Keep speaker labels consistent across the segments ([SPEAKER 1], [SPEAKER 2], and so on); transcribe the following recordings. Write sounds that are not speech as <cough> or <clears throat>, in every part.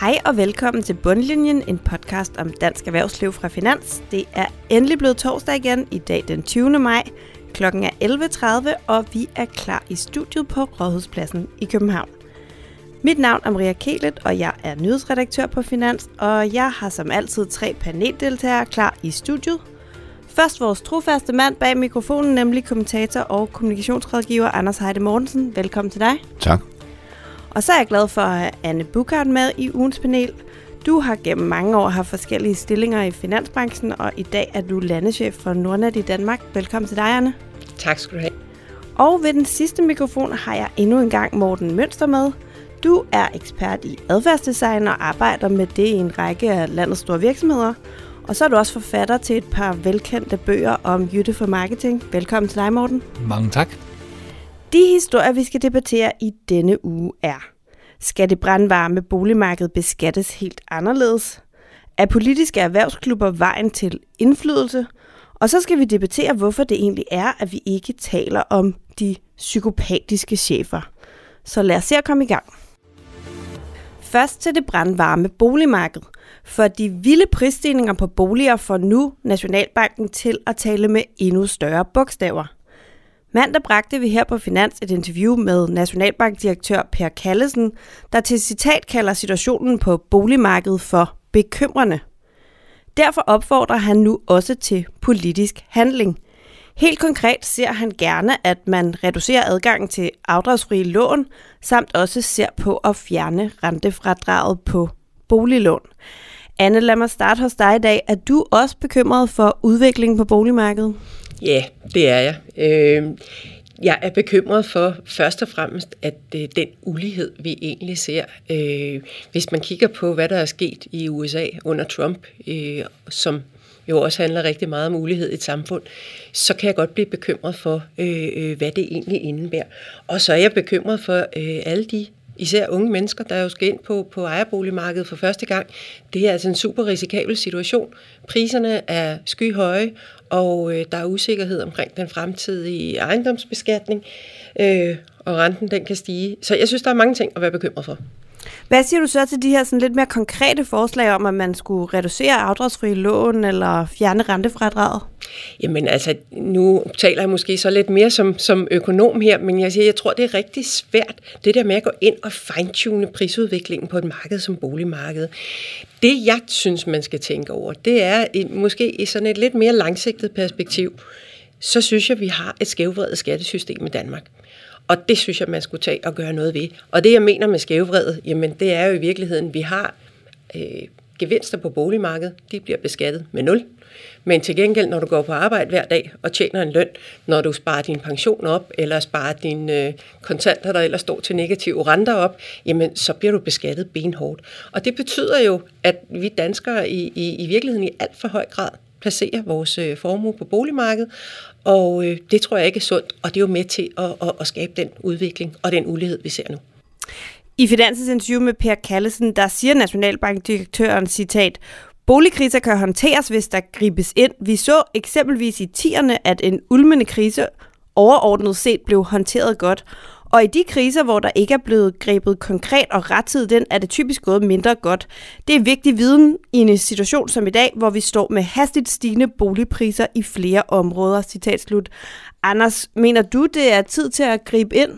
[SPEAKER 1] Hej og velkommen til Bundlinjen, en podcast om dansk erhvervsliv fra Finans. Det er endelig blevet torsdag igen, i dag den 20. maj. Klokken er 11.30, og vi er klar i studiet på Rådhuspladsen i København. Mit navn er Maria Kelet, og jeg er nyhedsredaktør på Finans, og jeg har som altid tre paneldeltagere klar i studiet. Først vores trofaste mand bag mikrofonen, nemlig kommentator og kommunikationsrådgiver Anders Heide Mortensen. Velkommen til dig.
[SPEAKER 2] Tak.
[SPEAKER 1] Og så er jeg glad for at have Anne Bukart med i ugens panel. Du har gennem mange år haft forskellige stillinger i finansbranchen, og i dag er du landeschef for Nordnet i Danmark. Velkommen til dig, Anne.
[SPEAKER 3] Tak skal du have.
[SPEAKER 1] Og ved den sidste mikrofon har jeg endnu en gang Morten Mønster med. Du er ekspert i adfærdsdesign og arbejder med det i en række af landets store virksomheder. Og så er du også forfatter til et par velkendte bøger om Jytte for Marketing. Velkommen til dig, Morten.
[SPEAKER 2] Mange tak.
[SPEAKER 1] De historier, vi skal debattere i denne uge er, skal det brandvarme boligmarked beskattes helt anderledes? Er politiske erhvervsklubber vejen til indflydelse? Og så skal vi debattere, hvorfor det egentlig er, at vi ikke taler om de psykopatiske chefer. Så lad os se at komme i gang. Først til det brandvarme boligmarked. For de vilde prisstigninger på boliger får nu Nationalbanken til at tale med endnu større bogstaver. Mandag bragte vi her på Finans et interview med Nationalbankdirektør Per Kallesen, der til citat kalder situationen på boligmarkedet for bekymrende. Derfor opfordrer han nu også til politisk handling. Helt konkret ser han gerne, at man reducerer adgangen til afdragsfrie lån, samt også ser på at fjerne rentefradraget på boliglån. Anne, lad mig starte hos dig i dag. Er du også bekymret for udviklingen på boligmarkedet?
[SPEAKER 3] Ja, det er jeg. Øh, jeg er bekymret for først og fremmest, at øh, den ulighed, vi egentlig ser, øh, hvis man kigger på, hvad der er sket i USA under Trump, øh, som jo også handler rigtig meget om ulighed i et samfund, så kan jeg godt blive bekymret for, øh, øh hvad det egentlig indebærer. Og så er jeg bekymret for øh, alle de især unge mennesker, der jo skal ind på, på ejerboligmarkedet for første gang. Det er altså en super risikabel situation. Priserne er skyhøje, og øh, der er usikkerhed omkring den fremtidige ejendomsbeskatning, øh, og renten den kan stige. Så jeg synes, der er mange ting at være bekymret for.
[SPEAKER 1] Hvad siger du så til de her sådan lidt mere konkrete forslag om, at man skulle reducere afdragsfri lån eller fjerne rentefradraget?
[SPEAKER 3] Jamen altså, nu taler jeg måske så lidt mere som, som økonom her, men jeg siger, jeg tror, det er rigtig svært, det der med at gå ind og fine-tune prisudviklingen på et marked som boligmarkedet. Det, jeg synes, man skal tænke over, det er måske i sådan et lidt mere langsigtet perspektiv, så synes jeg, vi har et skævvredet skattesystem i Danmark. Og det synes jeg, man skulle tage og gøre noget ved. Og det, jeg mener med skævvredet, jamen det er jo i virkeligheden, vi har øh, gevinster på boligmarkedet, de bliver beskattet med nul. Men til gengæld, når du går på arbejde hver dag og tjener en løn, når du sparer din pension op, eller sparer dine øh, kontanter, der ellers står til negative renter op, jamen så bliver du beskattet benhårdt. Og det betyder jo, at vi danskere i, i, i virkeligheden i alt for høj grad placerer vores øh, formue på boligmarkedet, og øh, det tror jeg ikke er sundt, og det er jo med til at, at, at skabe den udvikling og den ulighed, vi ser nu.
[SPEAKER 1] I Finansens interview med Per Kallesen, der siger Nationalbankdirektøren, citat, Boligkriser kan håndteres, hvis der gribes ind. Vi så eksempelvis i tierne, at en ulmende krise overordnet set blev håndteret godt. Og i de kriser, hvor der ikke er blevet grebet konkret og rettidigt den, er det typisk gået mindre godt. Det er vigtig viden i en situation som i dag, hvor vi står med hastigt stigende boligpriser i flere områder. Citat slut. Anders, mener du, det er tid til at gribe ind?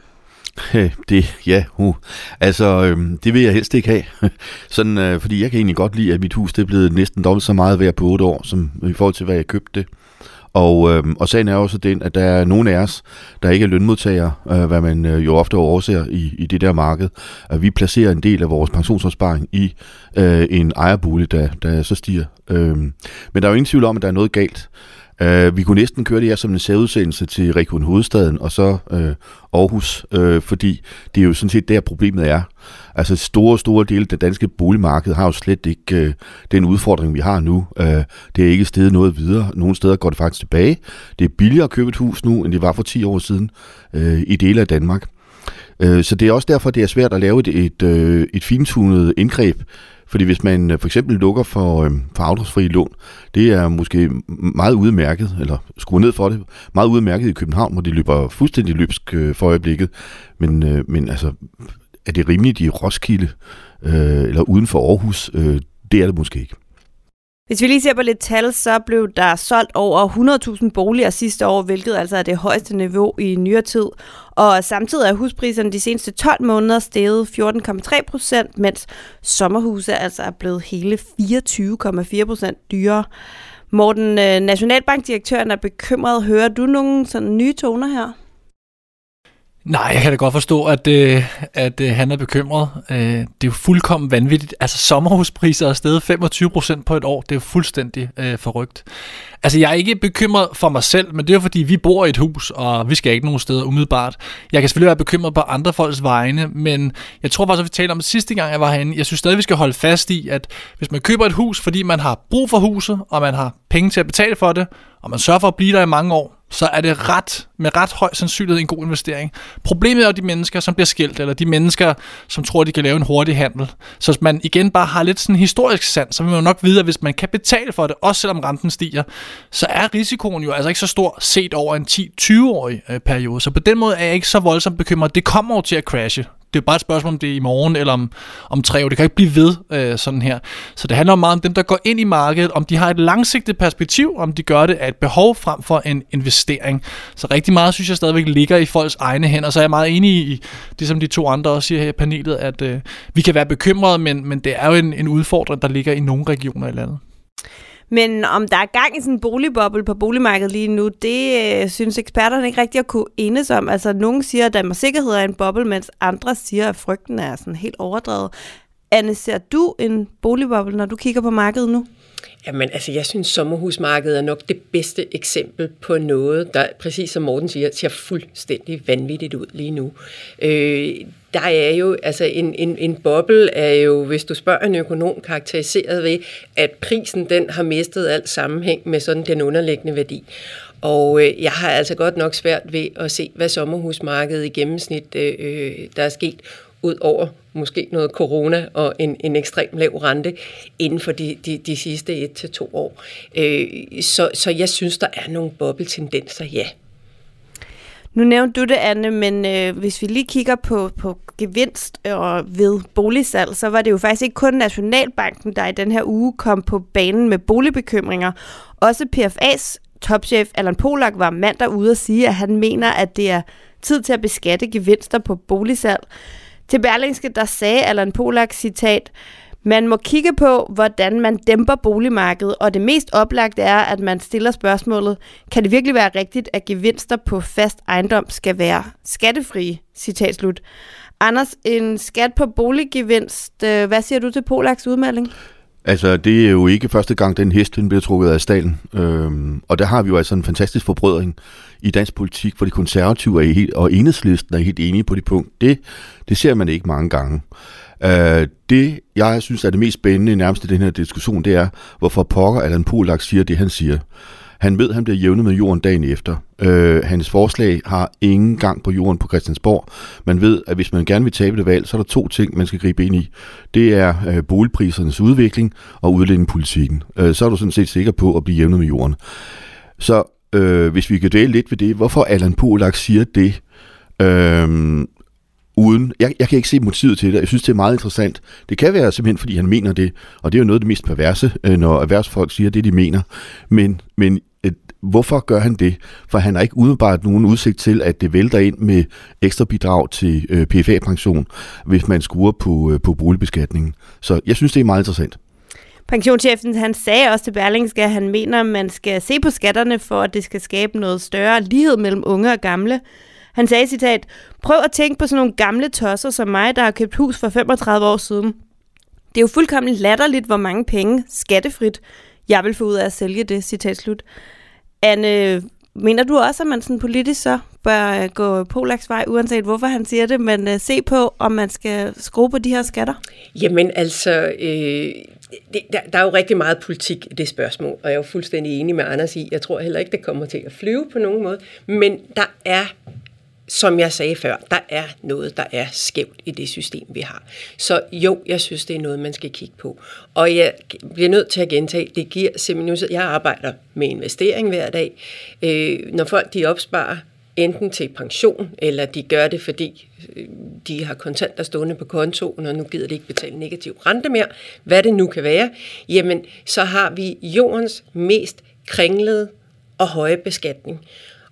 [SPEAKER 2] Det, ja, uh. altså, øhm, det vil jeg helst ikke have. <laughs> Sådan, øh, fordi jeg kan egentlig godt lide, at mit hus det er blevet næsten dobbelt så meget værd på 8 år, som i forhold til, hvad jeg købte det. Og, øh, og sagen er også den, at der er nogle af os, der ikke er lønmodtagere, øh, hvad man øh, jo ofte overser i, i det der marked. At vi placerer en del af vores pensionsopsparing i øh, en ejerbolig, der, der så stiger. Øh, men der er jo ingen tvivl om, at der er noget galt. Uh, vi kunne næsten køre det her som en særudsendelse til Region Hovedstaden og så uh, Aarhus, uh, fordi det er jo sådan set der problemet er. Altså store, store dele af det danske boligmarked har jo slet ikke uh, den udfordring, vi har nu. Uh, det er ikke steget noget videre. Nogle steder går det faktisk tilbage. Det er billigere at købe et hus nu, end det var for 10 år siden uh, i dele af Danmark. Uh, så det er også derfor, det er svært at lave et, et, uh, et fintunet indgreb fordi hvis man øh, for eksempel lukker for, øh, for afdragsfri lån, det er måske meget udmærket, eller skruer ned for det, meget udmærket i København, hvor de løber fuldstændig løbsk øh, for øjeblikket. Men, øh, men altså, er det rimeligt i Roskilde øh, eller uden for Aarhus? Øh, det er det måske ikke.
[SPEAKER 1] Hvis vi lige ser på lidt tal, så blev der solgt over 100.000 boliger sidste år, hvilket altså er det højeste niveau i nyere tid. Og samtidig er huspriserne de seneste 12 måneder steget 14,3 procent, mens sommerhuse altså er blevet hele 24,4 procent dyrere. Morten, øh, Nationalbankdirektøren er bekymret. Hører du nogle sådan nye toner her?
[SPEAKER 4] Nej, jeg kan da godt forstå, at, øh, at øh, han er bekymret. Øh, det er jo fuldkommen vanvittigt. Altså sommerhuspriser er steget 25% på et år. Det er jo fuldstændig øh, forrygt. Altså jeg er ikke bekymret for mig selv, men det er fordi, vi bor i et hus, og vi skal ikke nogen steder umiddelbart. Jeg kan selvfølgelig være bekymret på andre folks vegne, men jeg tror faktisk, at vi talte om det sidste gang, jeg var herinde. Jeg synes stadig, vi skal holde fast i, at hvis man køber et hus, fordi man har brug for huset, og man har penge til at betale for det, og man sørger for at blive der i mange år, så er det ret, med ret høj sandsynlighed en god investering. Problemet er jo de mennesker, som bliver skilt, eller de mennesker, som tror, de kan lave en hurtig handel. Så hvis man igen bare har lidt sådan historisk sand, så vil man jo nok vide, at hvis man kan betale for det, også selvom renten stiger, så er risikoen jo altså ikke så stor set over en 10-20-årig øh, periode. Så på den måde er jeg ikke så voldsomt bekymret. Det kommer jo til at crashe det er bare et spørgsmål, om det er i morgen eller om, om tre år. Det kan ikke blive ved øh, sådan her. Så det handler meget om dem, der går ind i markedet, om de har et langsigtet perspektiv, om de gør det af et behov frem for en investering. Så rigtig meget synes jeg stadigvæk ligger i folks egne hænder. Så er jeg meget enig i det, som de to andre også siger her i panelet, at øh, vi kan være bekymrede, men, men det er jo en, en udfordring, der ligger i nogle regioner i landet.
[SPEAKER 1] Men om der er gang i sådan en boligboble på boligmarkedet lige nu, det øh, synes eksperterne ikke rigtig at kunne enes om. Altså, nogen siger, at Danmarks sikkerhed er en boble, mens andre siger, at frygten er sådan helt overdrevet. Anne, ser du en boligboble, når du kigger på markedet nu?
[SPEAKER 3] Jamen, altså, jeg synes, sommerhusmarkedet er nok det bedste eksempel på noget, der, præcis som Morten siger, ser fuldstændig vanvittigt ud lige nu. Øh, der er jo, altså en, en, en boble er jo, hvis du spørger en økonom, karakteriseret ved, at prisen den har mistet alt sammenhæng med sådan den underliggende værdi. Og øh, jeg har altså godt nok svært ved at se, hvad sommerhusmarkedet i gennemsnit, øh, øh, der er sket, ud over måske noget corona og en, en ekstrem lav rente inden for de, de, de sidste et til to år. Øh, så, så jeg synes, der er nogle bobletendenser, ja.
[SPEAKER 1] Nu nævnte du det, Anne, men øh, hvis vi lige kigger på, på gevinst øh, og ved boligsalg, så var det jo faktisk ikke kun Nationalbanken, der i den her uge kom på banen med boligbekymringer. Også PFA's topchef Allan Polak var mandag ude at sige, at han mener, at det er tid til at beskatte gevinster på boligsalg. Til Berlingske, der sagde Allan Polak, citat, man må kigge på, hvordan man dæmper boligmarkedet, og det mest oplagte er, at man stiller spørgsmålet, kan det virkelig være rigtigt, at gevinster på fast ejendom skal være skattefrie? Citat slut. Anders, en skat på boliggevinst, øh, hvad siger du til Polaks udmelding?
[SPEAKER 2] Altså, det er jo ikke første gang, den hest den bliver trukket af stalen. Øhm, og der har vi jo altså en fantastisk forbrødring i dansk politik, for de konservative er helt, og enhedslisten er helt enige på det punkt. Det, det ser man ikke mange gange. Øh, det, jeg synes er det mest spændende nærmest i den her diskussion, det er, hvorfor pokker Allan Polak siger det, han siger. Han ved, at han bliver jævnet med jorden dagen efter. Øh, hans forslag har ingen gang på jorden på Christiansborg. Man ved, at hvis man gerne vil tabe det valg, så er der to ting, man skal gribe ind i. Det er øh, boligprisernes udvikling og udlændingepolitikken. Øh, så er du sådan set sikker på at blive jævnet med jorden. Så øh, hvis vi kan dele lidt ved det, hvorfor Allan Polak siger det, øh, uden... Jeg, jeg kan ikke se motivet til det. Jeg synes, det er meget interessant. Det kan være simpelthen, fordi han mener det, og det er jo noget af det mest perverse, øh, når erhvervsfolk siger det, de mener. Men, men et, hvorfor gør han det? For han har ikke umiddelbart nogen udsigt til, at det vælter ind med ekstra bidrag til øh, PFA-pension, hvis man skruer på, øh, på boligbeskatningen. Så jeg synes, det er meget interessant.
[SPEAKER 1] Pensionschefen han sagde også til Berlingske, at han mener, at man skal se på skatterne for, at det skal skabe noget større lighed mellem unge og gamle. Han sagde citat, prøv at tænke på sådan nogle gamle tosser som mig, der har købt hus for 35 år siden. Det er jo fuldkommen latterligt, hvor mange penge skattefrit jeg vil få ud af at sælge det, citat slut. Anne, mener du også, at man sådan politisk så bør øh, gå Polaks vej, uanset hvorfor han siger det, men øh, se på, om man skal skrue på de her skatter?
[SPEAKER 3] Jamen altså, øh, det, der, der er jo rigtig meget politik i det spørgsmål, og jeg er jo fuldstændig enig med Anders i, jeg tror heller ikke, det kommer til at flyve på nogen måde, men der er som jeg sagde før, der er noget, der er skævt i det system, vi har. Så jo, jeg synes, det er noget, man skal kigge på. Og jeg bliver nødt til at gentage, det giver simpelthen... Jeg arbejder med investering hver dag. Øh, når folk de opsparer enten til pension, eller de gør det, fordi øh, de har kontanter stående på kontoen, og nu gider de ikke betale negativ rente mere, hvad det nu kan være, jamen så har vi jordens mest kringlede og høje beskatning.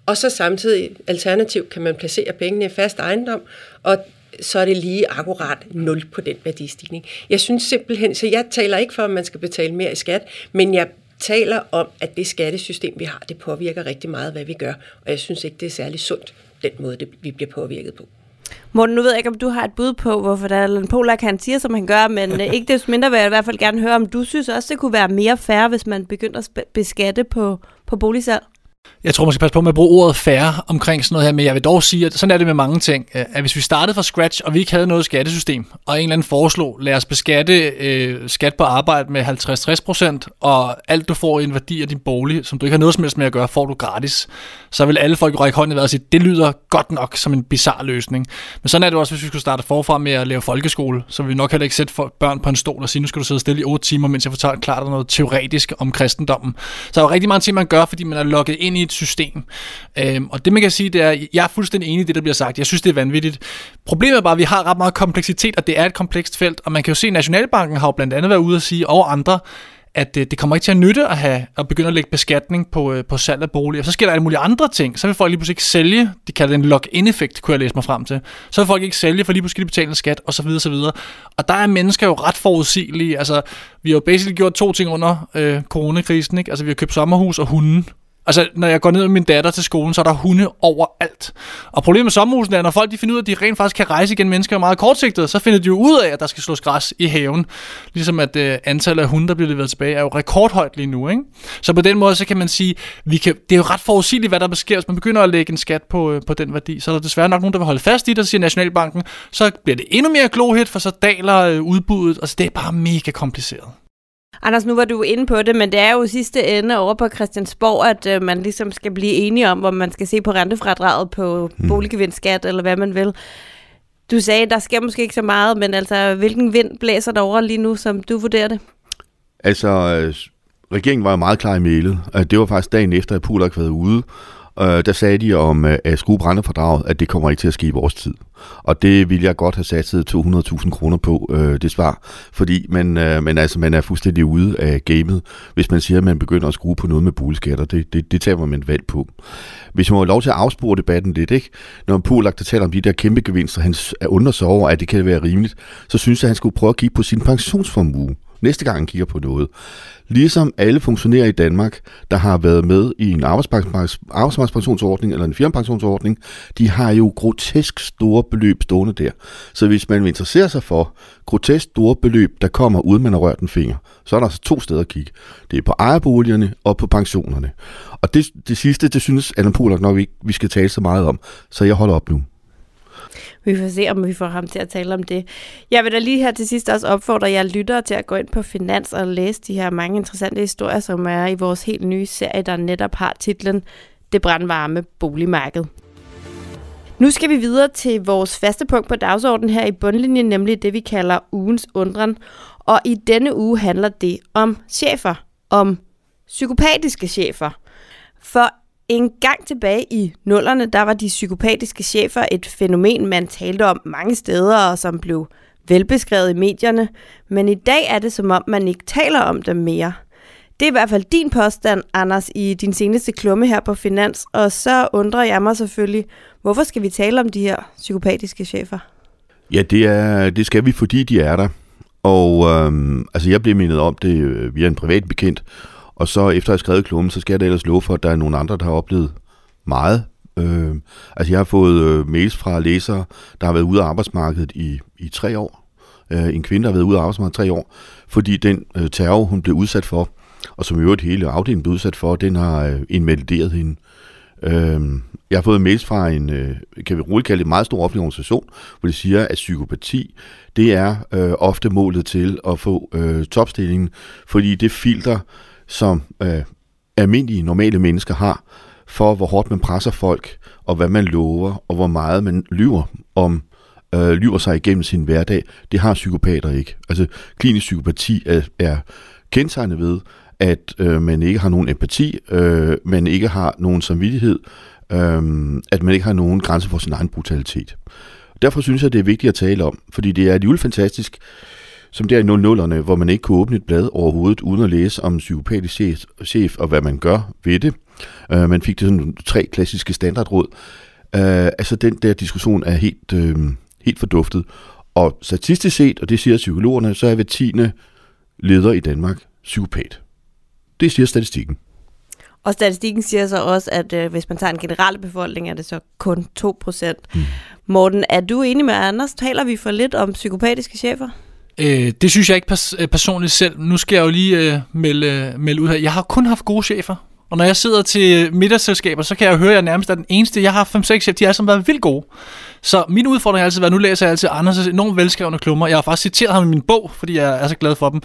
[SPEAKER 3] Og så samtidig alternativt kan man placere pengene i fast ejendom, og så er det lige akkurat 0 på den værdistigning. Jeg synes simpelthen, så jeg taler ikke for, at man skal betale mere i skat, men jeg taler om, at det skattesystem, vi har, det påvirker rigtig meget, hvad vi gør. Og jeg synes ikke, det er særlig sundt, den måde, det, vi bliver påvirket på.
[SPEAKER 1] Morten, nu ved jeg ikke, om du har et bud på, hvorfor der er en Polak, han siger, som han gør, men <laughs> øh, ikke desto mindre vil jeg i hvert fald gerne høre, om du synes også, det kunne være mere fair, hvis man begynder at beskatte på, på boligsalg?
[SPEAKER 4] Jeg tror, man skal passe på med at bruge ordet færre omkring sådan noget her, men jeg vil dog sige, at sådan er det med mange ting. Øh, at hvis vi startede fra scratch, og vi ikke havde noget skattesystem, og en eller anden foreslog, lad os beskatte øh, skat på arbejde med 50-60%, og alt du får i en værdi af din bolig, som du ikke har noget som helst med at gøre, får du gratis, så vil alle folk række hånden i og sige, det lyder godt nok som en bizarre løsning. Men sådan er det også, hvis vi skulle starte forfra med at lave folkeskole, så vil vi nok heller ikke sætte børn på en stol og sige, nu skal du sidde stille i 8 timer, mens jeg fortæller klart noget teoretisk om kristendommen. Så der er jo rigtig mange ting, man gør, fordi man er lukket ind i et system. Øhm, og det man kan sige, det er, jeg er fuldstændig enig i det, der bliver sagt. Jeg synes, det er vanvittigt. Problemet er bare, at vi har ret meget kompleksitet, og det er et komplekst felt. Og man kan jo se, at Nationalbanken har jo blandt andet været ude at sige, og andre, at det, det kommer ikke til at nytte at, have, at begynde at lægge beskatning på, øh, på salg af boliger. Så sker der alle mulige andre ting. Så vil folk lige pludselig ikke sælge. De kalder det en lock-in-effekt, kunne jeg læse mig frem til. Så vil folk ikke sælge, for lige pludselig de betale en skat, og så videre, så videre. Og der er mennesker jo ret forudsigelige. Altså, vi har jo basically gjort to ting under øh, coronakrisen. Ikke? Altså, vi har købt sommerhus og hunden. Altså, når jeg går ned med min datter til skolen, så er der hunde overalt. Og problemet med sommerhusen er, når folk de finder ud af, at de rent faktisk kan rejse igen mennesker er meget kortsigtet, så finder de jo ud af, at der skal slås græs i haven. Ligesom at øh, antallet af hunde, der bliver leveret tilbage, er jo rekordhøjt lige nu. Ikke? Så på den måde, så kan man sige, vi kan, det er jo ret forudsigeligt, hvad der sker, hvis man begynder at lægge en skat på, øh, på den værdi. Så er der desværre nok nogen, der vil holde fast i det, siger Nationalbanken. Så bliver det endnu mere glohit, for så daler øh, udbuddet. Altså, det er bare mega kompliceret.
[SPEAKER 1] Anders, nu var du inde på det, men det er jo sidste ende over på Christiansborg, at øh, man ligesom skal blive enige om, hvor man skal se på rentefradraget på mm. boliggevindskat, eller hvad man vil. Du sagde, der sker måske ikke så meget, men altså, hvilken vind blæser der over lige nu, som du vurderer det?
[SPEAKER 2] Altså, øh, regeringen var jo meget klar i mailet. Det var faktisk dagen efter, at Pulak havde ude øh, der sagde de om øh, at skrue brændefordraget, at det kommer ikke til at ske i vores tid. Og det ville jeg godt have satset 200.000 kroner på, øh, det svar. Fordi man, øh, man, altså, man er fuldstændig ude af gamet, hvis man siger, at man begynder at skrue på noget med boligskatter. Det, det, det tager man valg på. Hvis man må lov til at afspore debatten lidt, ikke? når Polak der taler om de der kæmpe gevinster, han undrer sig over, at det kan være rimeligt, så synes jeg, at han skulle prøve at kigge på sin pensionsformue næste gang han kigger på noget. Ligesom alle funktionærer i Danmark, der har været med i en arbejdsmarkedspensionsordning eller en firmapensionsordning, de har jo grotesk store beløb stående der. Så hvis man vil interessere sig for grotesk store beløb, der kommer uden man har rørt en finger, så er der altså to steder at kigge. Det er på ejerboligerne og på pensionerne. Og det, det sidste, det synes Anna Polak nok ikke, vi skal tale så meget om, så jeg holder op nu.
[SPEAKER 1] Vi får se, om vi får ham til at tale om det. Jeg vil da lige her til sidst også opfordre jer lyttere til at gå ind på Finans og læse de her mange interessante historier, som er i vores helt nye serie, der netop har titlen Det brandvarme boligmarked. Nu skal vi videre til vores faste punkt på dagsordenen her i bundlinjen, nemlig det, vi kalder ugens undren. Og i denne uge handler det om chefer, om psykopatiske chefer. For en gang tilbage i nullerne, der var de psykopatiske chefer et fænomen, man talte om mange steder, og som blev velbeskrevet i medierne. Men i dag er det som om, man ikke taler om dem mere. Det er i hvert fald din påstand, Anders, i din seneste klumme her på Finans. Og så undrer jeg mig selvfølgelig, hvorfor skal vi tale om de her psykopatiske chefer?
[SPEAKER 2] Ja, det, er, det skal vi, fordi de er der. Og øhm, altså, jeg blev mindet om det øh, via en privat bekendt, og så efter jeg har skrevet klummen, så skal jeg da ellers love for, at der er nogle andre, der har oplevet meget. Øh, altså jeg har fået øh, mails fra læsere, der har været ude af arbejdsmarkedet i, i tre år. Øh, en kvinde, der har været ude af arbejdsmarkedet i tre år, fordi den øh, terror, hun blev udsat for, og som i øvrigt hele afdelingen blev udsat for, den har øh, invalideret hende. Øh, jeg har fået mails fra en, øh, kan vi roligt kalde det, meget stor offentlig organisation, hvor de siger, at psykopati, det er øh, ofte målet til at få øh, topstillingen, fordi det filter, som øh, almindelige, normale mennesker har, for hvor hårdt man presser folk, og hvad man lover, og hvor meget man lyver om øh, lyver sig igennem sin hverdag, det har psykopater ikke. Altså klinisk psykopati er, er kendetegnet ved, at øh, man ikke har nogen empati, øh, man ikke har nogen samvittighed, øh, at man ikke har nogen grænse for sin egen brutalitet. Derfor synes jeg, det er vigtigt at tale om, fordi det er alligevel fantastisk, som der i 00'erne, hvor man ikke kunne åbne et blad overhovedet, uden at læse om en psykopatisk chef, chef og hvad man gør ved det. Uh, man fik det sådan tre klassiske standardråd. Uh, altså den der diskussion er helt, uh, helt forduftet. Og statistisk set, og det siger psykologerne, så er hver tiende leder i Danmark psykopat. Det siger statistikken.
[SPEAKER 1] Og statistikken siger så også, at øh, hvis man tager en generel befolkning, er det så kun 2%. Mm. Morten, er du enig med Anders? Taler vi for lidt om psykopatiske chefer?
[SPEAKER 4] Øh, det synes jeg ikke pers- øh, personligt selv. Nu skal jeg jo lige øh, melde, øh, melde ud her. Jeg har kun haft gode chefer. Og når jeg sidder til middagsselskaber, så kan jeg høre, at jeg nærmest er den eneste. Jeg har 5-6 chefer, de har som været vildt gode. Så min udfordring har altid været, nu læser jeg altid Anders' enormt velskrevne klummer. Jeg har faktisk citeret ham i min bog, fordi jeg er så glad for dem.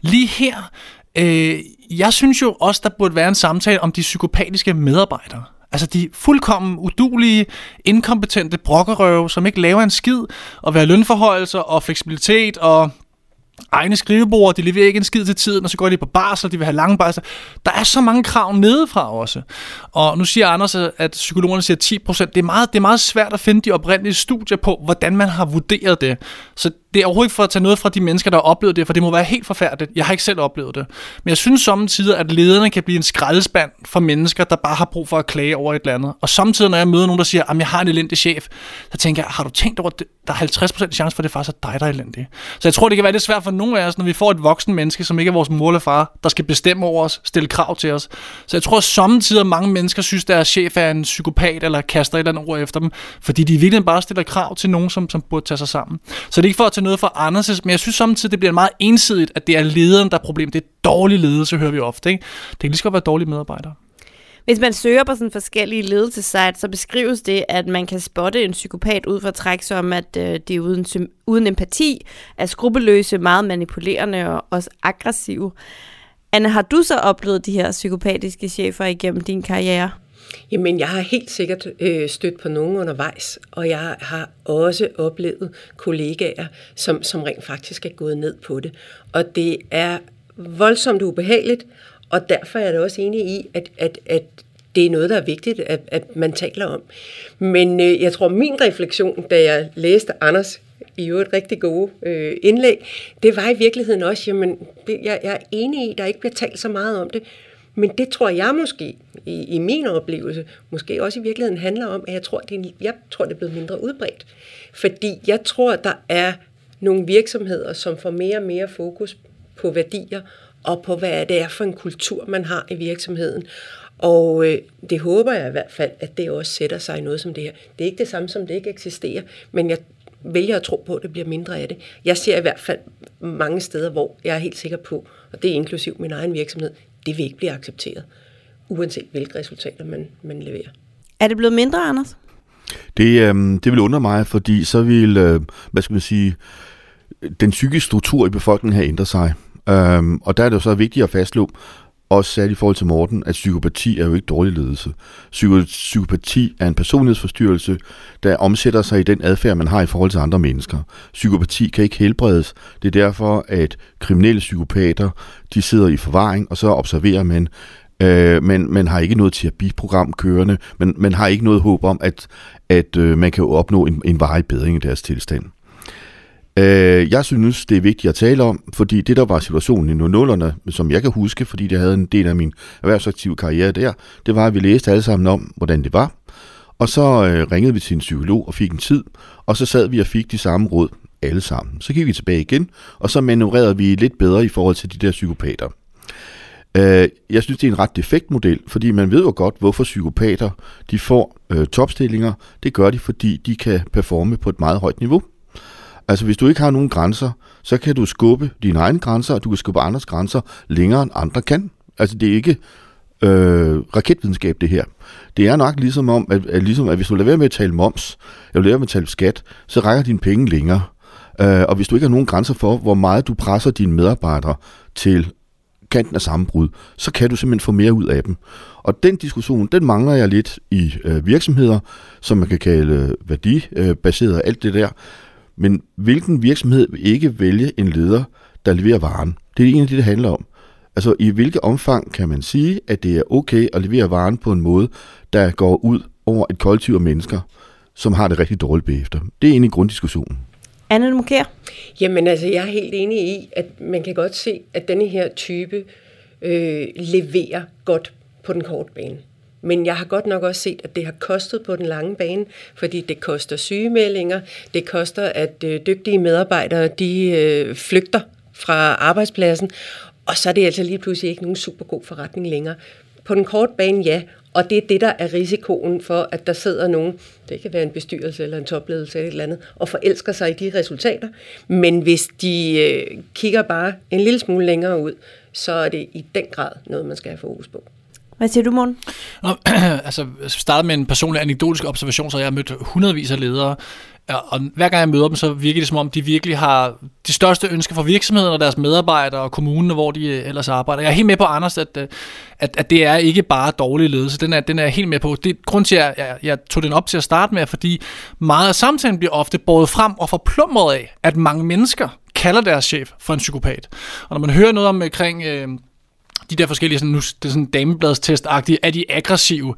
[SPEAKER 4] Lige her, øh, jeg synes jo også, der burde være en samtale om de psykopatiske medarbejdere. Altså de fuldkommen udulige, inkompetente brokkerøve, som ikke laver en skid, og være lønforhøjelser og fleksibilitet og egne skrivebord, de leverer ikke en skid til tiden, og så går de på barsel, de vil have lange barsel. Der er så mange krav nedefra også. Og nu siger Anders, at psykologerne siger 10%. Det er meget, det er meget svært at finde de oprindelige studier på, hvordan man har vurderet det. Så det er overhovedet ikke for at tage noget fra de mennesker, der har oplevet det, for det må være helt forfærdeligt. Jeg har ikke selv oplevet det. Men jeg synes samtidig, at lederne kan blive en skraldespand for mennesker, der bare har brug for at klage over et eller andet. Og samtidig, når jeg møder nogen, der siger, at jeg har en elendig chef, så tænker jeg, har du tænkt over, at der er 50% chance for, at det faktisk er dig, der er elendig. Så jeg tror, det kan være lidt svært for nogle af os, når vi får et voksen menneske, som ikke er vores mor eller far, der skal bestemme over os, stille krav til os. Så jeg tror, at samtidig mange mennesker synes, at deres chef er en psykopat, eller kaster et eller andet ord efter dem, fordi de virkelig bare stiller krav til nogen, som, som burde tage sig sammen. Så det er ikke for at til noget fra Anders, men jeg synes samtidig, det bliver meget ensidigt, at det er lederen, der er problemet. Det er dårlig ledelse, hører vi ofte. Ikke? Det kan lige så godt være dårlige medarbejdere.
[SPEAKER 1] Hvis man søger på sådan forskellige ledelsessites, så beskrives det, at man kan spotte en psykopat ud fra træk som, at øh, det er uden, uden empati, er skrupelløse, meget manipulerende og også aggressive. Anne, har du så oplevet de her psykopatiske chefer igennem din karriere?
[SPEAKER 3] Jamen, jeg har helt sikkert øh, stødt på nogen undervejs, og jeg har også oplevet kollegaer, som, som rent faktisk er gået ned på det. Og det er voldsomt ubehageligt, og derfor er jeg også enig i, at, at, at det er noget, der er vigtigt, at, at man taler om. Men øh, jeg tror, min refleksion, da jeg læste Anders i øvrigt rigtig gode øh, indlæg, det var i virkeligheden også, jamen, det, jeg, jeg er enig i, at der ikke bliver talt så meget om det, men det tror jeg måske, i, i min oplevelse, måske også i virkeligheden handler om, at jeg tror, det er, jeg tror, det er blevet mindre udbredt. Fordi jeg tror, der er nogle virksomheder, som får mere og mere fokus på værdier, og på hvad det er for en kultur, man har i virksomheden. Og øh, det håber jeg i hvert fald, at det også sætter sig i noget som det her. Det er ikke det samme som det ikke eksisterer, men jeg vælger at tro på, at det bliver mindre af det. Jeg ser i hvert fald mange steder, hvor jeg er helt sikker på, og det er inklusiv min egen virksomhed, det vil ikke blive accepteret, uanset hvilke resultater man, man leverer.
[SPEAKER 1] Er det blevet mindre, Anders?
[SPEAKER 2] Det, øh, det vil undre mig, fordi så vil, øh, hvad skal man sige, den psykiske struktur i befolkningen have ændret sig. Øhm, og der er det jo så vigtigt at fastslå, også særligt i forhold til Morten, at psykopati er jo ikke dårlig ledelse. Psyko- psykopati er en personlighedsforstyrrelse, der omsætter sig i den adfærd, man har i forhold til andre mennesker. Psykopati kan ikke helbredes. Det er derfor, at kriminelle psykopater, de sidder i forvaring, og så observerer man, øh, men man har ikke noget terapiprogram kørende, men man har ikke noget håb om, at, at øh, man kan opnå en, en varig bedring i deres tilstand. Øh, jeg synes, det er vigtigt at tale om, fordi det, der var situationen i nullerne, som jeg kan huske, fordi det havde en del af min erhvervsaktive karriere der, det var, at vi læste alle sammen om, hvordan det var. Og så øh, ringede vi til en psykolog og fik en tid, og så sad vi og fik de samme råd alle sammen. Så gik vi tilbage igen, og så manøvrerede vi lidt bedre i forhold til de der psykopater. Øh, jeg synes, det er en ret defekt model, fordi man ved jo godt, hvorfor psykopater de får øh, topstillinger. Det gør de, fordi de kan performe på et meget højt niveau. Altså, hvis du ikke har nogen grænser, så kan du skubbe dine egne grænser, og du kan skubbe andres grænser længere end andre kan. Altså, det er ikke øh, raketvidenskab, det her. Det er nok ligesom om, at, at, ligesom, at hvis du lader være med at tale moms, eller lader være med at tale skat, så rækker dine penge længere. Øh, og hvis du ikke har nogen grænser for, hvor meget du presser dine medarbejdere til kanten af sammenbrud, så kan du simpelthen få mere ud af dem. Og den diskussion, den mangler jeg lidt i øh, virksomheder, som man kan kalde øh, værdibaseret og alt det der. Men hvilken virksomhed vil ikke vælge en leder, der leverer varen? Det er egentlig det, det handler om. Altså, i hvilket omfang kan man sige, at det er okay at levere varen på en måde, der går ud over et kollektiv af mennesker, som har det rigtig dårligt bagefter. Det er egentlig grunddiskussionen.
[SPEAKER 1] Anne Mokær?
[SPEAKER 3] Jamen altså, jeg er helt enig i, at man kan godt se, at denne her type øh, leverer godt på den korte bane. Men jeg har godt nok også set, at det har kostet på den lange bane, fordi det koster sygemeldinger, det koster, at øh, dygtige medarbejdere de øh, flygter fra arbejdspladsen, og så er det altså lige pludselig ikke nogen super god forretning længere. På den korte bane, ja, og det er det, der er risikoen for, at der sidder nogen, det kan være en bestyrelse eller en topledelse eller et eller andet, og forelsker sig i de resultater. Men hvis de øh, kigger bare en lille smule længere ud, så er det i den grad noget, man skal have fokus på.
[SPEAKER 1] Hvad siger du, Morten? <clears throat>
[SPEAKER 4] altså, startet med en personlig anekdotisk observation, så jeg har mødt hundredvis af ledere, og hver gang jeg møder dem, så virker det som om, de virkelig har de største ønsker for virksomheden og deres medarbejdere og kommunen, hvor de øh, ellers arbejder. Jeg er helt med på, Anders, at, øh, at, at det er ikke bare dårlig ledelse. Den er, den er jeg helt med på. Det, grund til, at jeg, jeg tog den op til at starte med, er, fordi meget af samtalen bliver ofte båret frem og forplumret af, at mange mennesker kalder deres chef for en psykopat. Og når man hører noget om omkring... Øh, øh de der forskellige, sådan, nu, det er sådan damebladstest-agtige, er de aggressive,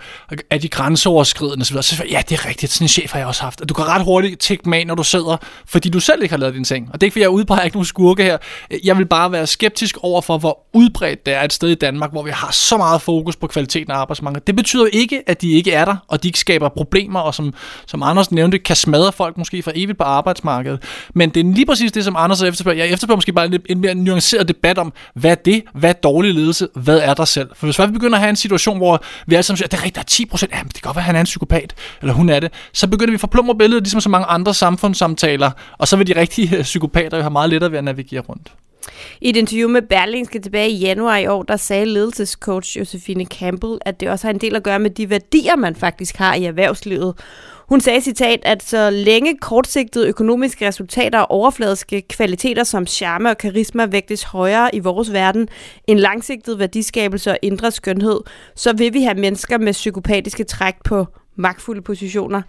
[SPEAKER 4] er de grænseoverskridende osv. Så ja, det er rigtigt, sådan en chef har jeg også haft. Og du kan ret hurtigt tække med når du sidder, fordi du selv ikke har lavet din ting. Og det er ikke, fordi jeg udpeger ikke nogen skurke her. Jeg vil bare være skeptisk over for, hvor udbredt det er et sted i Danmark, hvor vi har så meget fokus på kvaliteten af arbejdsmarkedet. Det betyder ikke, at de ikke er der, og de ikke skaber problemer, og som, som Anders nævnte, kan smadre folk måske for evigt på arbejdsmarkedet. Men det er lige præcis det, som Anders efterspørger. Jeg efterspørger måske bare en, en mere nuanceret debat om, hvad er det? Hvad er dårlig ledelse? Altid, hvad er der selv? For hvis vi begynder at have en situation, hvor vi alle sammen siger, at det er rigtigt, der er 10%, jamen det kan godt være, at han er en psykopat, eller hun er det, så begynder vi at forplumre billedet, ligesom så mange andre samfundssamtaler, og så vil de rigtige øh, psykopater jo have meget lettere ved at navigere rundt.
[SPEAKER 1] I et interview med Berlingske tilbage i januar i år, der sagde ledelsescoach Josefine Campbell, at det også har en del at gøre med de værdier, man faktisk har i erhvervslivet. Hun sagde citat, at så længe kortsigtede økonomiske resultater og overfladiske kvaliteter som charme og karisma vægtes højere i vores verden end langsigtet værdiskabelse og indre skønhed, så vil vi have mennesker med psykopatiske træk på magtfulde positioner.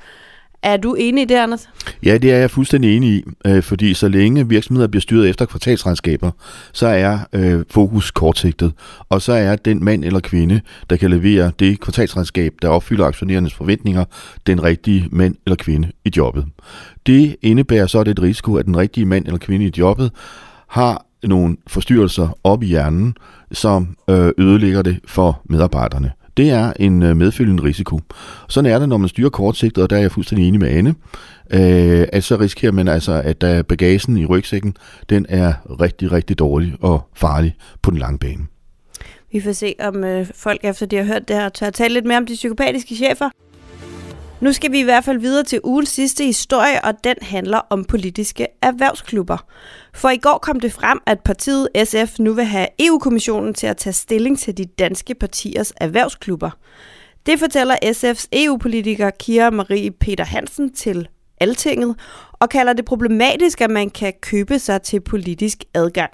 [SPEAKER 1] Er du enig i det, Anders?
[SPEAKER 2] Ja, det er jeg fuldstændig enig i, øh, fordi så længe virksomheder bliver styret efter kvartalsregnskaber, så er øh, fokus kortsigtet, og så er den mand eller kvinde, der kan levere det kvartalsregnskab, der opfylder aktionærernes forventninger, den rigtige mand eller kvinde i jobbet. Det indebærer så det risiko, at den rigtige mand eller kvinde i jobbet har nogle forstyrrelser op i hjernen, som øh, ødelægger det for medarbejderne. Det er en øh, medfølgende risiko. Sådan er det, når man styrer kortsigtet, og der er jeg fuldstændig enig med Anne, øh, at så risikerer man altså, at der bagagen i rygsækken, den er rigtig, rigtig dårlig og farlig på den lange bane.
[SPEAKER 1] Vi får se, om øh, folk efter de har hørt det her, tør at tale lidt mere om de psykopatiske chefer. Nu skal vi i hvert fald videre til ugens sidste historie, og den handler om politiske erhvervsklubber. For i går kom det frem, at partiet SF nu vil have EU-kommissionen til at tage stilling til de danske partiers erhvervsklubber. Det fortæller SF's EU-politiker Kira Marie Peter Hansen til Altinget, og kalder det problematisk, at man kan købe sig til politisk adgang.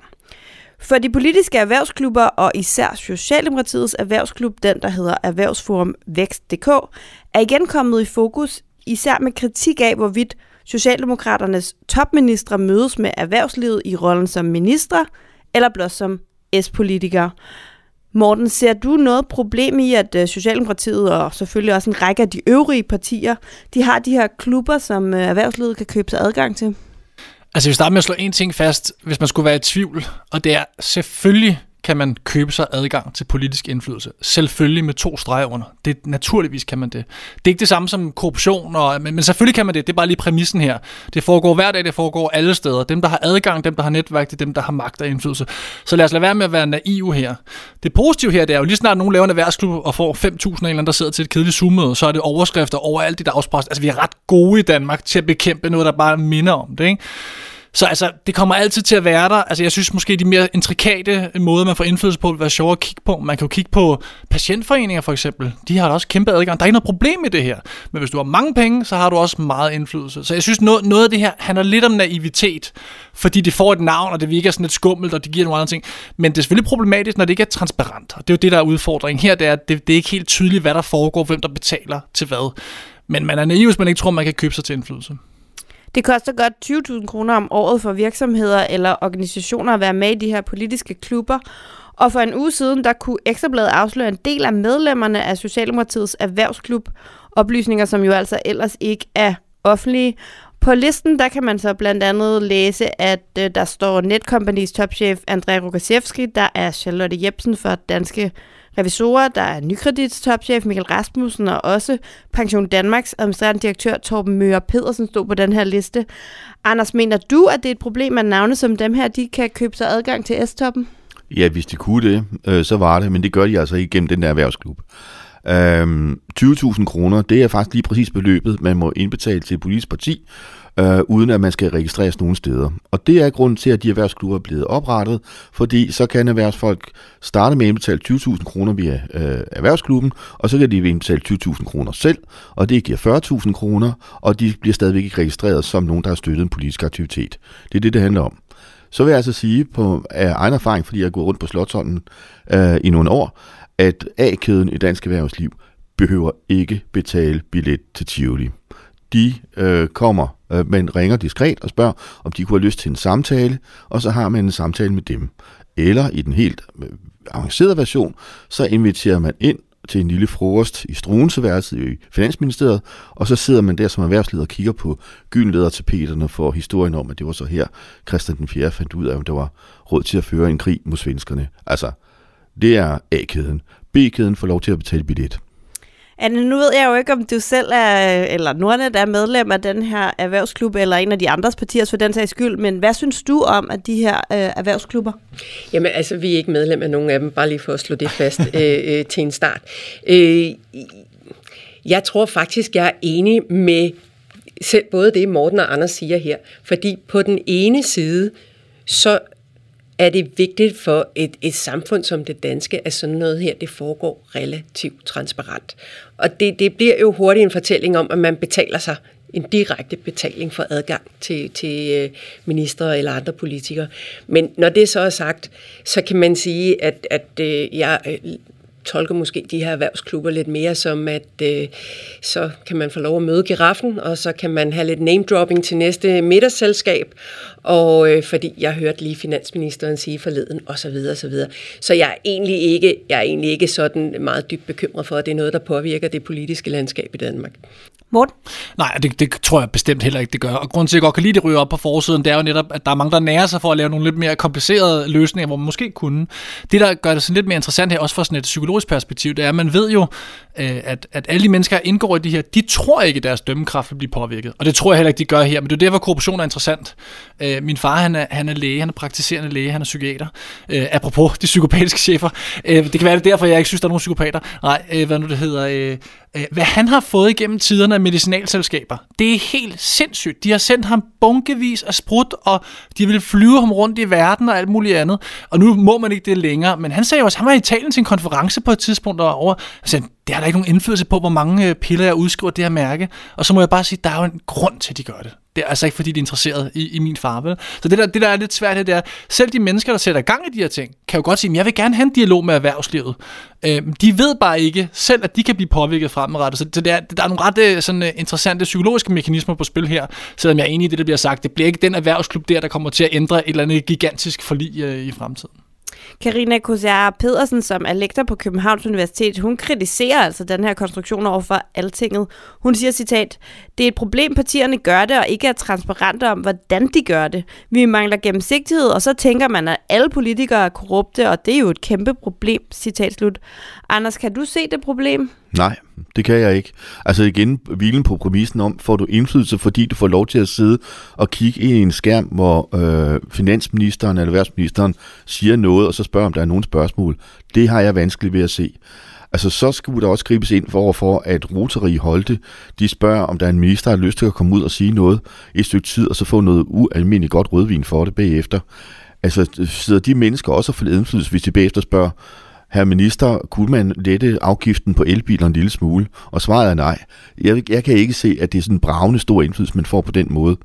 [SPEAKER 1] For de politiske erhvervsklubber, og især Socialdemokratiets erhvervsklub, den der hedder Erhvervsforum Vækst.dk, er igen kommet i fokus, især med kritik af, hvorvidt Socialdemokraternes topministre mødes med erhvervslivet i rollen som ministre, eller blot som S-politikere. Morten, ser du noget problem i, at øh, Socialdemokratiet og selvfølgelig også en række af de øvrige partier, de har de her klubber, som øh, erhvervslivet kan købe sig adgang til?
[SPEAKER 4] Altså, vi starter starte med at slå en ting fast, hvis man skulle være i tvivl, og det er selvfølgelig kan man købe sig adgang til politisk indflydelse. Selvfølgelig med to streger under. Det, naturligvis kan man det. Det er ikke det samme som korruption, og, men, men selvfølgelig kan man det. Det er bare lige præmissen her. Det foregår hver dag, det foregår alle steder. Dem, der har adgang, dem, der har netværk, det er dem, der har magt og indflydelse. Så lad os lade være med at være naive her. Det positive her, det er jo lige snart nogen laver en erhvervsklub og får 5.000 eller anden, der sidder til et kedeligt zoom så er det overskrifter over alt dit dagspost. Altså, vi er ret gode i Danmark til at bekæmpe noget, der bare minder om det, ikke? Så altså, det kommer altid til at være der. Altså, jeg synes måske, de mere intrikate måder, man får indflydelse på, vil være sjovere at kigge på. Man kan jo kigge på patientforeninger for eksempel. De har da også kæmpe adgang. Der er ikke noget problem med det her. Men hvis du har mange penge, så har du også meget indflydelse. Så jeg synes, noget, noget af det her handler lidt om naivitet. Fordi det får et navn, og det virker sådan lidt skummelt, og det giver nogle andre ting. Men det er selvfølgelig problematisk, når det ikke er transparent. Og det er jo det, der er udfordringen. Her det er, det, det er ikke helt tydeligt, hvad der foregår, hvem der betaler til hvad. Men man er naiv, hvis man ikke tror, man kan købe sig til indflydelse.
[SPEAKER 1] Det koster godt 20.000 kroner om året for virksomheder eller organisationer at være med i de her politiske klubber. Og for en uge siden, der kunne Ekstrabladet afsløre en del af medlemmerne af Socialdemokratiets erhvervsklub, oplysninger, som jo altså ellers ikke er offentlige. På listen, der kan man så blandt andet læse, at øh, der står Netcompanies topchef André Rukasiewski, der er Charlotte Jebsen for Danske Revisorer, der er Nykredits topchef Michael Rasmussen, og også Pension Danmarks administrerende direktør Torben Møre Pedersen stod på den her liste. Anders, mener du, at det er et problem, at navne som dem her, de kan købe sig adgang til S-toppen?
[SPEAKER 2] Ja, hvis de kunne det, øh, så var det, men det gør de altså ikke gennem den der erhvervsklub. Øhm, 20.000 kroner, det er faktisk lige præcis beløbet, man må indbetale til et politisk parti, øh, uden at man skal registreres nogen steder. Og det er grunden til, at de erhvervsklubber er blevet oprettet, fordi så kan erhvervsfolk starte med at indbetale 20.000 kroner via øh, erhvervsklubben, og så kan de indbetale 20.000 kroner selv, og det giver 40.000 kroner, og de bliver stadigvæk ikke registreret som nogen, der har støttet en politisk aktivitet. Det er det, det handler om. Så vil jeg altså sige på af egen erfaring, fordi jeg har gået rundt på Slottsholmen øh, i nogle år, at A-kæden i dansk erhvervsliv behøver ikke betale billet til Tivoli. De øh, kommer, øh, man ringer diskret og spørger, om de kunne have lyst til en samtale, og så har man en samtale med dem. Eller i den helt øh, avancerede version, så inviterer man ind til en lille frokost i Struenseværelset i Finansministeriet, og så sidder man der som erhvervsleder og kigger på gyldenledertapeterne for historien om, at det var så her, Christian den 4. fandt ud af, om der var råd til at føre en krig mod svenskerne. Altså, det er A-kæden. B-kæden får lov til at betale billet.
[SPEAKER 1] Anne, nu ved jeg jo ikke, om du selv er, eller Nordnet er medlem af den her erhvervsklub, eller en af de andres partier for den sags skyld, men hvad synes du om at de her øh, erhvervsklubber?
[SPEAKER 3] Jamen altså, vi er ikke medlem af nogen af dem, bare lige for at slå det fast <laughs> øh, øh, til en start. Øh, jeg tror faktisk, jeg er enig med selv både det, Morten og Anders siger her, fordi på den ene side, så er det vigtigt for et, et samfund som det danske, at sådan noget her, det foregår relativt transparent. Og det, det bliver jo hurtigt en fortælling om, at man betaler sig en direkte betaling for adgang til, til øh, ministre eller andre politikere. Men når det så er sagt, så kan man sige, at, at øh, jeg øh, tolker måske de her erhvervsklubber lidt mere som, at øh, så kan man få lov at møde giraffen, og så kan man have lidt name-dropping til næste middagsselskab, og øh, fordi jeg hørte lige finansministeren sige forleden, og så videre, og så videre. Så jeg er egentlig ikke, jeg er egentlig ikke sådan meget dybt bekymret for, at det er noget, der påvirker det politiske landskab i Danmark.
[SPEAKER 1] Morten?
[SPEAKER 4] Nej, det, det tror jeg bestemt heller ikke, det gør. Og grunden til, at jeg godt kan lide det ryge op på forsiden, det er jo netop, at der er mange, der nærer sig for at lave nogle lidt mere komplicerede løsninger, hvor man måske kunne. Det, der gør det sådan lidt mere interessant her, også fra sådan et psykologisk perspektiv, det er, at man ved jo, øh, at, at alle de mennesker, der indgår i de her, de tror ikke, at deres dømmekraft vil blive påvirket. Og det tror jeg heller ikke, de gør her. Men det er der, hvor korruption er interessant. Øh, min far, han er, han er læge, han er praktiserende læge, han er psykiater. Øh, apropos de psykopatiske chefer. det kan være det derfor, jeg ikke synes, der er nogen psykopater. Nej, hvad nu det hedder Øh, hvad han har fået igennem tiderne af medicinalselskaber, det er helt sindssygt. De har sendt ham bunkevis af sprut, og de vil flyve ham rundt i verden og alt muligt andet. Og nu må man ikke det længere. Men han sagde jo også, han var i Italien til en konference på et tidspunkt derovre. Han sagde, det har der ikke nogen indflydelse på, hvor mange øh, piller jeg udskriver det her mærke. Og så må jeg bare sige, der er jo en grund til, at de gør det. Det er altså ikke, fordi de er interesseret i, i min farve. Så det der, det, der er lidt svært her, det er, selv de mennesker, der sætter gang i de her ting, kan jo godt sige, at jeg vil gerne have en dialog med erhvervslivet. Øh, de ved bare ikke selv, at de kan blive påvirket fremadrettet. Så det er, der er nogle ret øh, sådan, øh, interessante psykologiske mekanismer på spil her, selvom jeg er enig i det, der bliver sagt. Det bliver ikke den erhvervsklub der, der kommer til at ændre et eller andet gigantisk forlig øh, i fremtiden.
[SPEAKER 1] Karina Kosær Pedersen, som er lektor på Københavns Universitet, hun kritiserer altså den her konstruktion over for altinget. Hun siger citat, det er et problem, partierne gør det, og ikke er transparente om, hvordan de gør det. Vi mangler gennemsigtighed, og så tænker man, at alle politikere er korrupte, og det er jo et kæmpe problem, citat slut. Anders, kan du se det problem?
[SPEAKER 2] Nej, det kan jeg ikke. Altså igen, hvilen på præmissen om, får du indflydelse, fordi du får lov til at sidde og kigge ind i en skærm, hvor øh, finansministeren eller erhvervsministeren siger noget, og så spørger, om der er nogle spørgsmål. Det har jeg vanskeligt ved at se. Altså, så skulle der også gribes ind for, for at Rotary Holte, de spørger, om der er en minister, der har lyst til at komme ud og sige noget i et stykke tid, og så få noget ualmindeligt godt rødvin for det bagefter. Altså, sidder de mennesker også og får indflydelse, hvis de bagefter spørger, herre minister, kunne man lette afgiften på elbiler en lille smule? Og svaret er nej. Jeg, jeg kan ikke se, at det er sådan en bravende stor indflydelse, man får på den måde.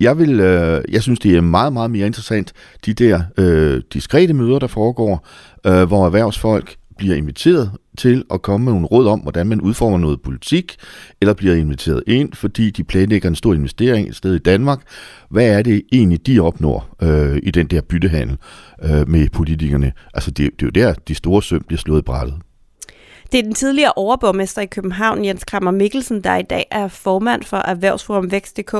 [SPEAKER 2] Jeg, vil, øh, jeg synes, det er meget, meget mere interessant, de der øh, diskrete møder, der foregår, øh, hvor erhvervsfolk bliver inviteret til at komme med nogle råd om, hvordan man udformer noget politik, eller bliver inviteret ind, fordi de planlægger en stor investering et sted i Danmark. Hvad er det egentlig, de opnår øh, i den der byttehandel øh, med politikerne? Altså det, det er jo der, de store søm bliver slået i brættet.
[SPEAKER 1] Det er den tidligere overborgmester i København, Jens Krammer Mikkelsen, der i dag er formand for Erhvervsforum Vækst.dk,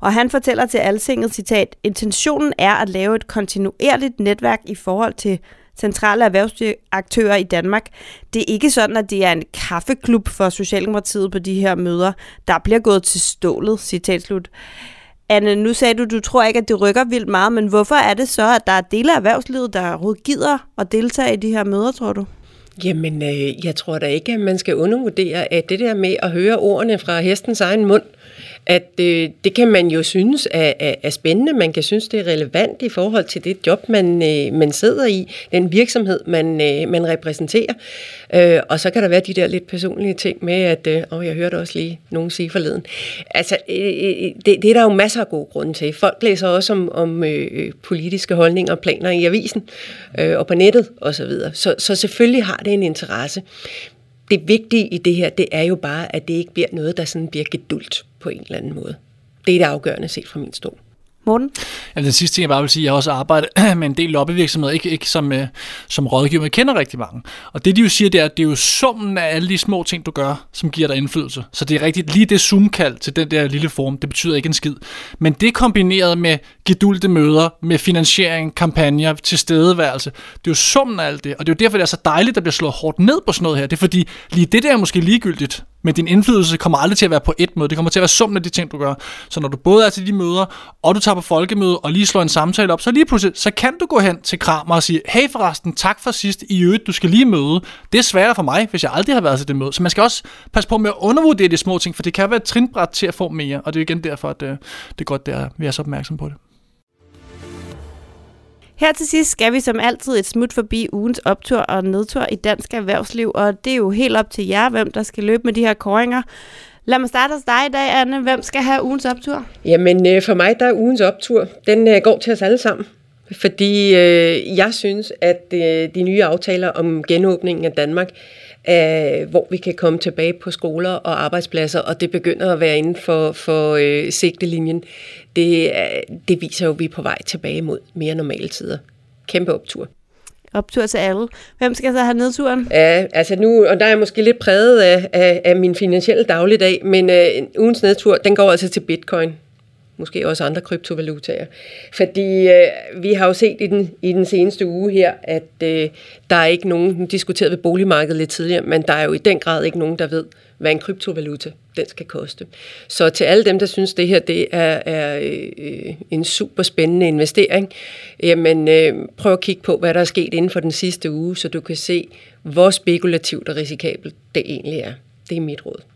[SPEAKER 1] og han fortæller til Altinget, citat, intentionen er at lave et kontinuerligt netværk i forhold til centrale erhvervsaktører i Danmark. Det er ikke sådan, at det er en kaffeklub for Socialdemokratiet på de her møder. Der bliver gået til stålet, citat slut. Anne, nu sagde du, du tror ikke, at det rykker vildt meget, men hvorfor er det så, at der er dele af erhvervslivet, der overhovedet gider at deltage i de her møder, tror du?
[SPEAKER 3] Jamen, øh, jeg tror da ikke, at man skal undervurdere, at det der med at høre ordene fra hestens egen mund, at øh, det kan man jo synes er, er, er spændende. Man kan synes, det er relevant i forhold til det job, man, øh, man sidder i, den virksomhed, man, øh, man repræsenterer. Øh, og så kan der være de der lidt personlige ting med, at øh, åh, jeg hørte også lige nogen sige forleden. Altså, øh, øh, det, det er der jo masser af gode grunde til. Folk læser også om, om øh, øh politiske holdninger og planer i avisen øh, og på nettet osv. Så, så, så selvfølgelig har det en interesse det vigtige i det her, det er jo bare, at det ikke bliver noget, der sådan bliver gedult på en eller anden måde. Det er det afgørende set fra min stol.
[SPEAKER 1] Morten?
[SPEAKER 4] Ja, den sidste ting, jeg bare vil sige, jeg har også arbejdet <clears throat> med en del lobbyvirksomheder, ikke, ikke som, uh, som rådgiver, men jeg kender rigtig mange. Og det, de jo siger, det er, at det er jo summen af alle de små ting, du gør, som giver dig indflydelse. Så det er rigtigt, lige det Zoom-kald til den der lille form, det betyder ikke en skid. Men det kombineret med gedulte møder, med finansiering, kampagner, tilstedeværelse, det er jo summen af alt det. Og det er jo derfor, det er så dejligt, at der bliver slået hårdt ned på sådan noget her. Det er fordi, lige det der er måske ligegyldigt, men din indflydelse kommer aldrig til at være på et møde. Det kommer til at være summen af de ting, du gør. Så når du både er til de møder, og du tager på folkemøde, og lige slår en samtale op, så lige pludselig, så kan du gå hen til Kramer og sige, hey forresten, tak for sidst i øvrigt, du skal lige møde. Det er sværere for mig, hvis jeg aldrig har været til det møde. Så man skal også passe på med at undervurdere de små ting, for det kan være et trinbræt til at få mere, og det er igen derfor, at det, det er godt, at vi er så opmærksom på det.
[SPEAKER 1] Her til sidst skal vi som altid et smut forbi ugens optur og nedtur i dansk erhvervsliv, og det er jo helt op til jer, hvem der skal løbe med de her koringer. Lad mig starte hos dig i dag, Anne. Hvem skal have ugens optur?
[SPEAKER 3] Jamen, øh, for mig der er ugens optur. Den øh, går til os alle sammen. Fordi øh, jeg synes, at øh, de nye aftaler om genåbningen af Danmark øh, hvor vi kan komme tilbage på skoler og arbejdspladser, og det begynder at være inden for, for øh, sigtelinjen. Det, det viser jo, at vi er på vej tilbage mod mere normale tider. Kæmpe optur
[SPEAKER 1] optur til alle. Hvem skal så have nedturen?
[SPEAKER 3] Ja, altså nu, og der er jeg måske lidt præget af, af, af min finansielle dagligdag, men øh, ugens nedtur, den går altså til bitcoin måske også andre kryptovalutaer. Fordi øh, vi har jo set i den, i den seneste uge her, at øh, der er ikke nogen, nu diskuterede ved boligmarkedet lidt tidligere, men der er jo i den grad ikke nogen, der ved, hvad en kryptovaluta den skal koste. Så til alle dem, der synes, det her det er, er øh, en super spændende investering, jamen øh, prøv at kigge på, hvad der er sket inden for den sidste uge, så du kan se, hvor spekulativt og risikabelt det egentlig er. Det er mit råd.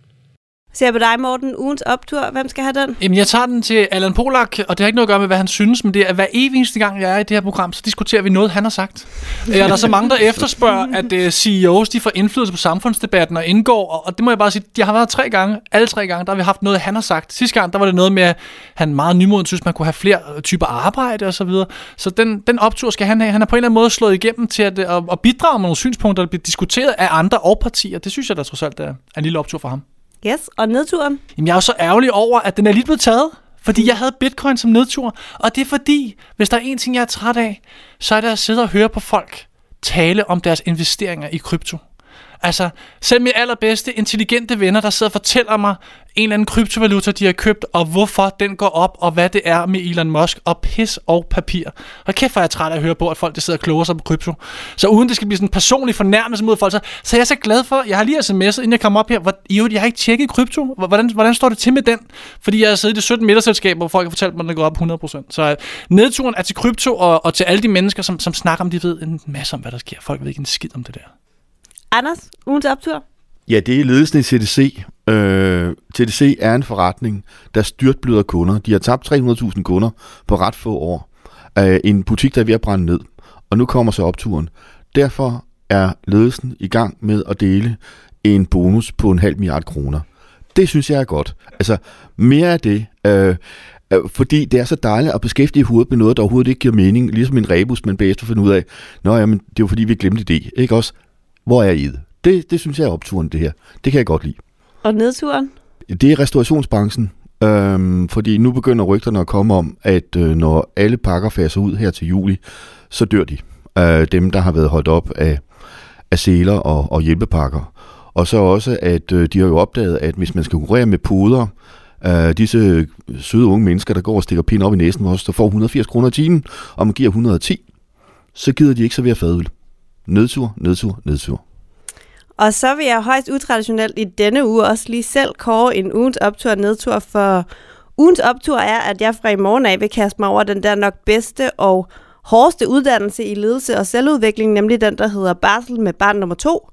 [SPEAKER 1] Ser jeg på dig, Morten. Ugens optur. Hvem skal have den?
[SPEAKER 4] Jamen, jeg tager den til Allan Polak, og det har ikke noget at gøre med, hvad han synes, men det er, hver eneste gang, jeg er i det her program, så diskuterer vi noget, han har sagt. <laughs> Og der er så mange, der efterspørger, at uh, CEOs de får indflydelse på samfundsdebatten og indgår, og, og det må jeg bare sige, jeg har været tre gange, alle tre gange, der har vi haft noget, han har sagt. Sidste gang, der var det noget med, at han meget nymoden synes, man kunne have flere typer arbejde og så videre. Så den, den optur skal han have. Han har på en eller anden måde slået igennem til at, at, at bidrage med nogle synspunkter, der bliver diskuteret af andre og partier. Det synes jeg da trods alt er en lille optur for ham.
[SPEAKER 1] Yes, og nedturen?
[SPEAKER 4] Jamen, jeg er jo så ærgerlig over, at den er lige blevet taget. Fordi jeg havde bitcoin som nedtur. Og det er fordi, hvis der er en ting, jeg er træt af, så er det at sidde og høre på folk tale om deres investeringer i krypto. Altså, selv mine allerbedste intelligente venner, der sidder og fortæller mig en eller anden kryptovaluta, de har købt, og hvorfor den går op, og hvad det er med Elon Musk, og pis og papir. Og kæft, hvor er jeg træt af at høre på, at folk der sidder og kloger sig på krypto. Så uden det skal blive sådan en personlig fornærmelse mod folk, så, så jeg er så glad for, jeg har lige sms'et, inden jeg kom op her, hvor, jo, jeg har ikke tjekket krypto. Hvordan, hvordan står det til med den? Fordi jeg har siddet i 17 middagsselskaber, hvor folk har fortalt mig, at den går op 100%. Så øh, nedturen er til krypto, og, og til alle de mennesker, som, som snakker om, de ved en masse om, hvad der sker. Folk ved ikke en skid om det der.
[SPEAKER 1] Anders, ugens optur?
[SPEAKER 2] Ja, det er ledelsen i CDC. Øh, TDC er en forretning, der styrtbløder kunder. De har tabt 300.000 kunder på ret få år. Øh, en butik, der er ved at brænde ned. Og nu kommer så opturen. Derfor er ledelsen i gang med at dele en bonus på en halv milliard kroner. Det synes jeg er godt. Altså, mere af det. Øh, øh fordi det er så dejligt at beskæftige hovedet med noget, der overhovedet ikke giver mening, ligesom en rebus, man bagefter finder ud af, nå jamen, det er jo fordi, vi glemte det. Ikke også? Hvor er I det? Det, det synes jeg er opturen, det her. Det kan jeg godt lide.
[SPEAKER 1] Og nedturen?
[SPEAKER 2] Det er restaurationsbranchen. Øhm, fordi nu begynder rygterne at komme om, at øh, når alle pakker faser ud her til juli, så dør de. Øh, dem, der har været holdt op af, af seler og, og hjælpepakker. Og så også, at øh, de har jo opdaget, at hvis man skal konkurrere med puder, øh, disse søde unge mennesker, der går og stikker pind op i næsen også, der får 180 kroner i timen, og man giver 110, så gider de ikke servere fadøl. Nedtur, nedtur, nedtur.
[SPEAKER 1] Og så vil jeg højst utraditionelt i denne uge også lige selv kåre en ugens optur og nedtur, for ugens optur er, at jeg fra i morgen af vil kaste mig over den der nok bedste og hårdeste uddannelse i ledelse og selvudvikling, nemlig den, der hedder Barsel med barn nummer to.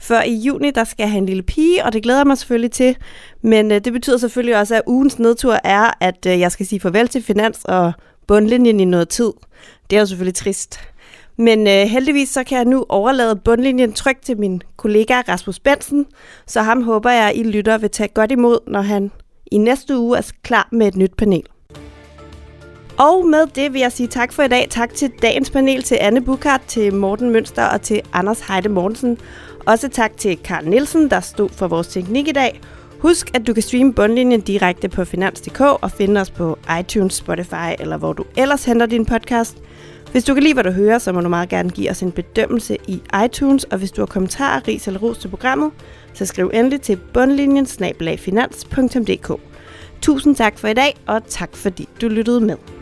[SPEAKER 1] For i juni, der skal jeg have en lille pige, og det glæder jeg mig selvfølgelig til. Men øh, det betyder selvfølgelig også, at ugens nedtur er, at øh, jeg skal sige farvel til finans og bundlinjen i noget tid. Det er jo selvfølgelig trist. Men øh, heldigvis så kan jeg nu overlade bundlinjen trygt til min kollega Rasmus Bensen, så ham håber jeg, I lytter vil tage godt imod, når han i næste uge er klar med et nyt panel. Og med det vil jeg sige tak for i dag. Tak til dagens panel, til Anne Bukart, til Morten Mønster og til Anders Heide Mortensen. Også tak til Karl Nielsen, der stod for vores teknik i dag. Husk, at du kan streame bundlinjen direkte på finans.dk og finde os på iTunes, Spotify eller hvor du ellers henter din podcast. Hvis du kan lide, hvad du hører, så må du meget gerne give os en bedømmelse i iTunes, og hvis du har kommentarer, ris eller ros til programmet, så skriv endelig til bundlinjen Tusind tak for i dag, og tak fordi du lyttede med.